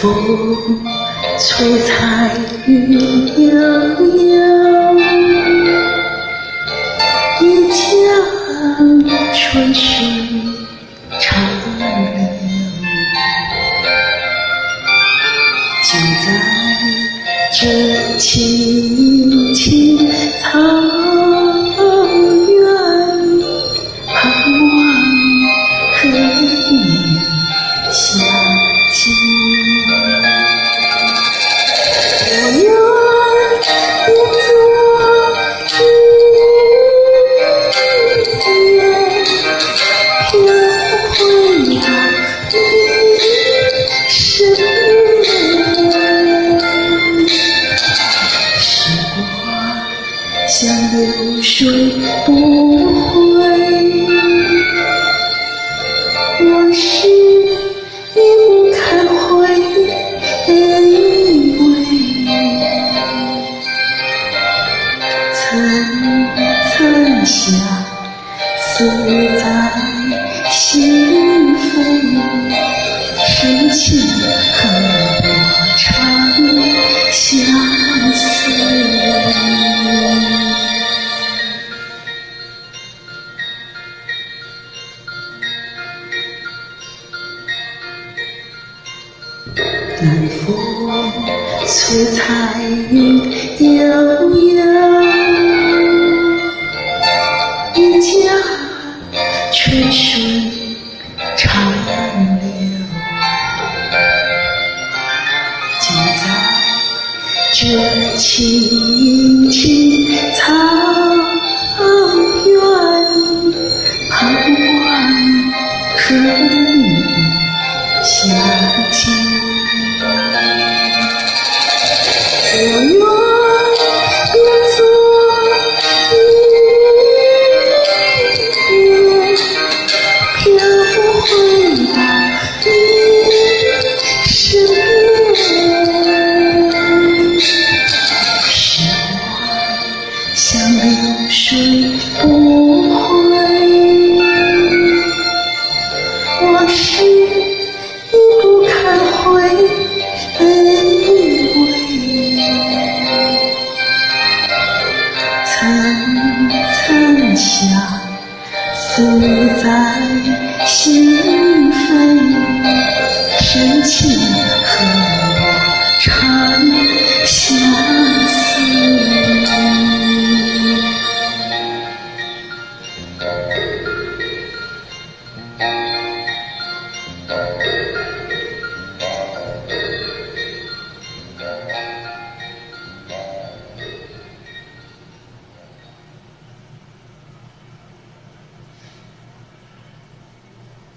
风吹彩云悠悠，一江春水长流。就在这青青追不回，往事已不堪回味，层层相思在心扉，深情南风催彩云悠悠，一江春水长流。就在这青青流水不回，往事已不堪回。层层相思在心扉。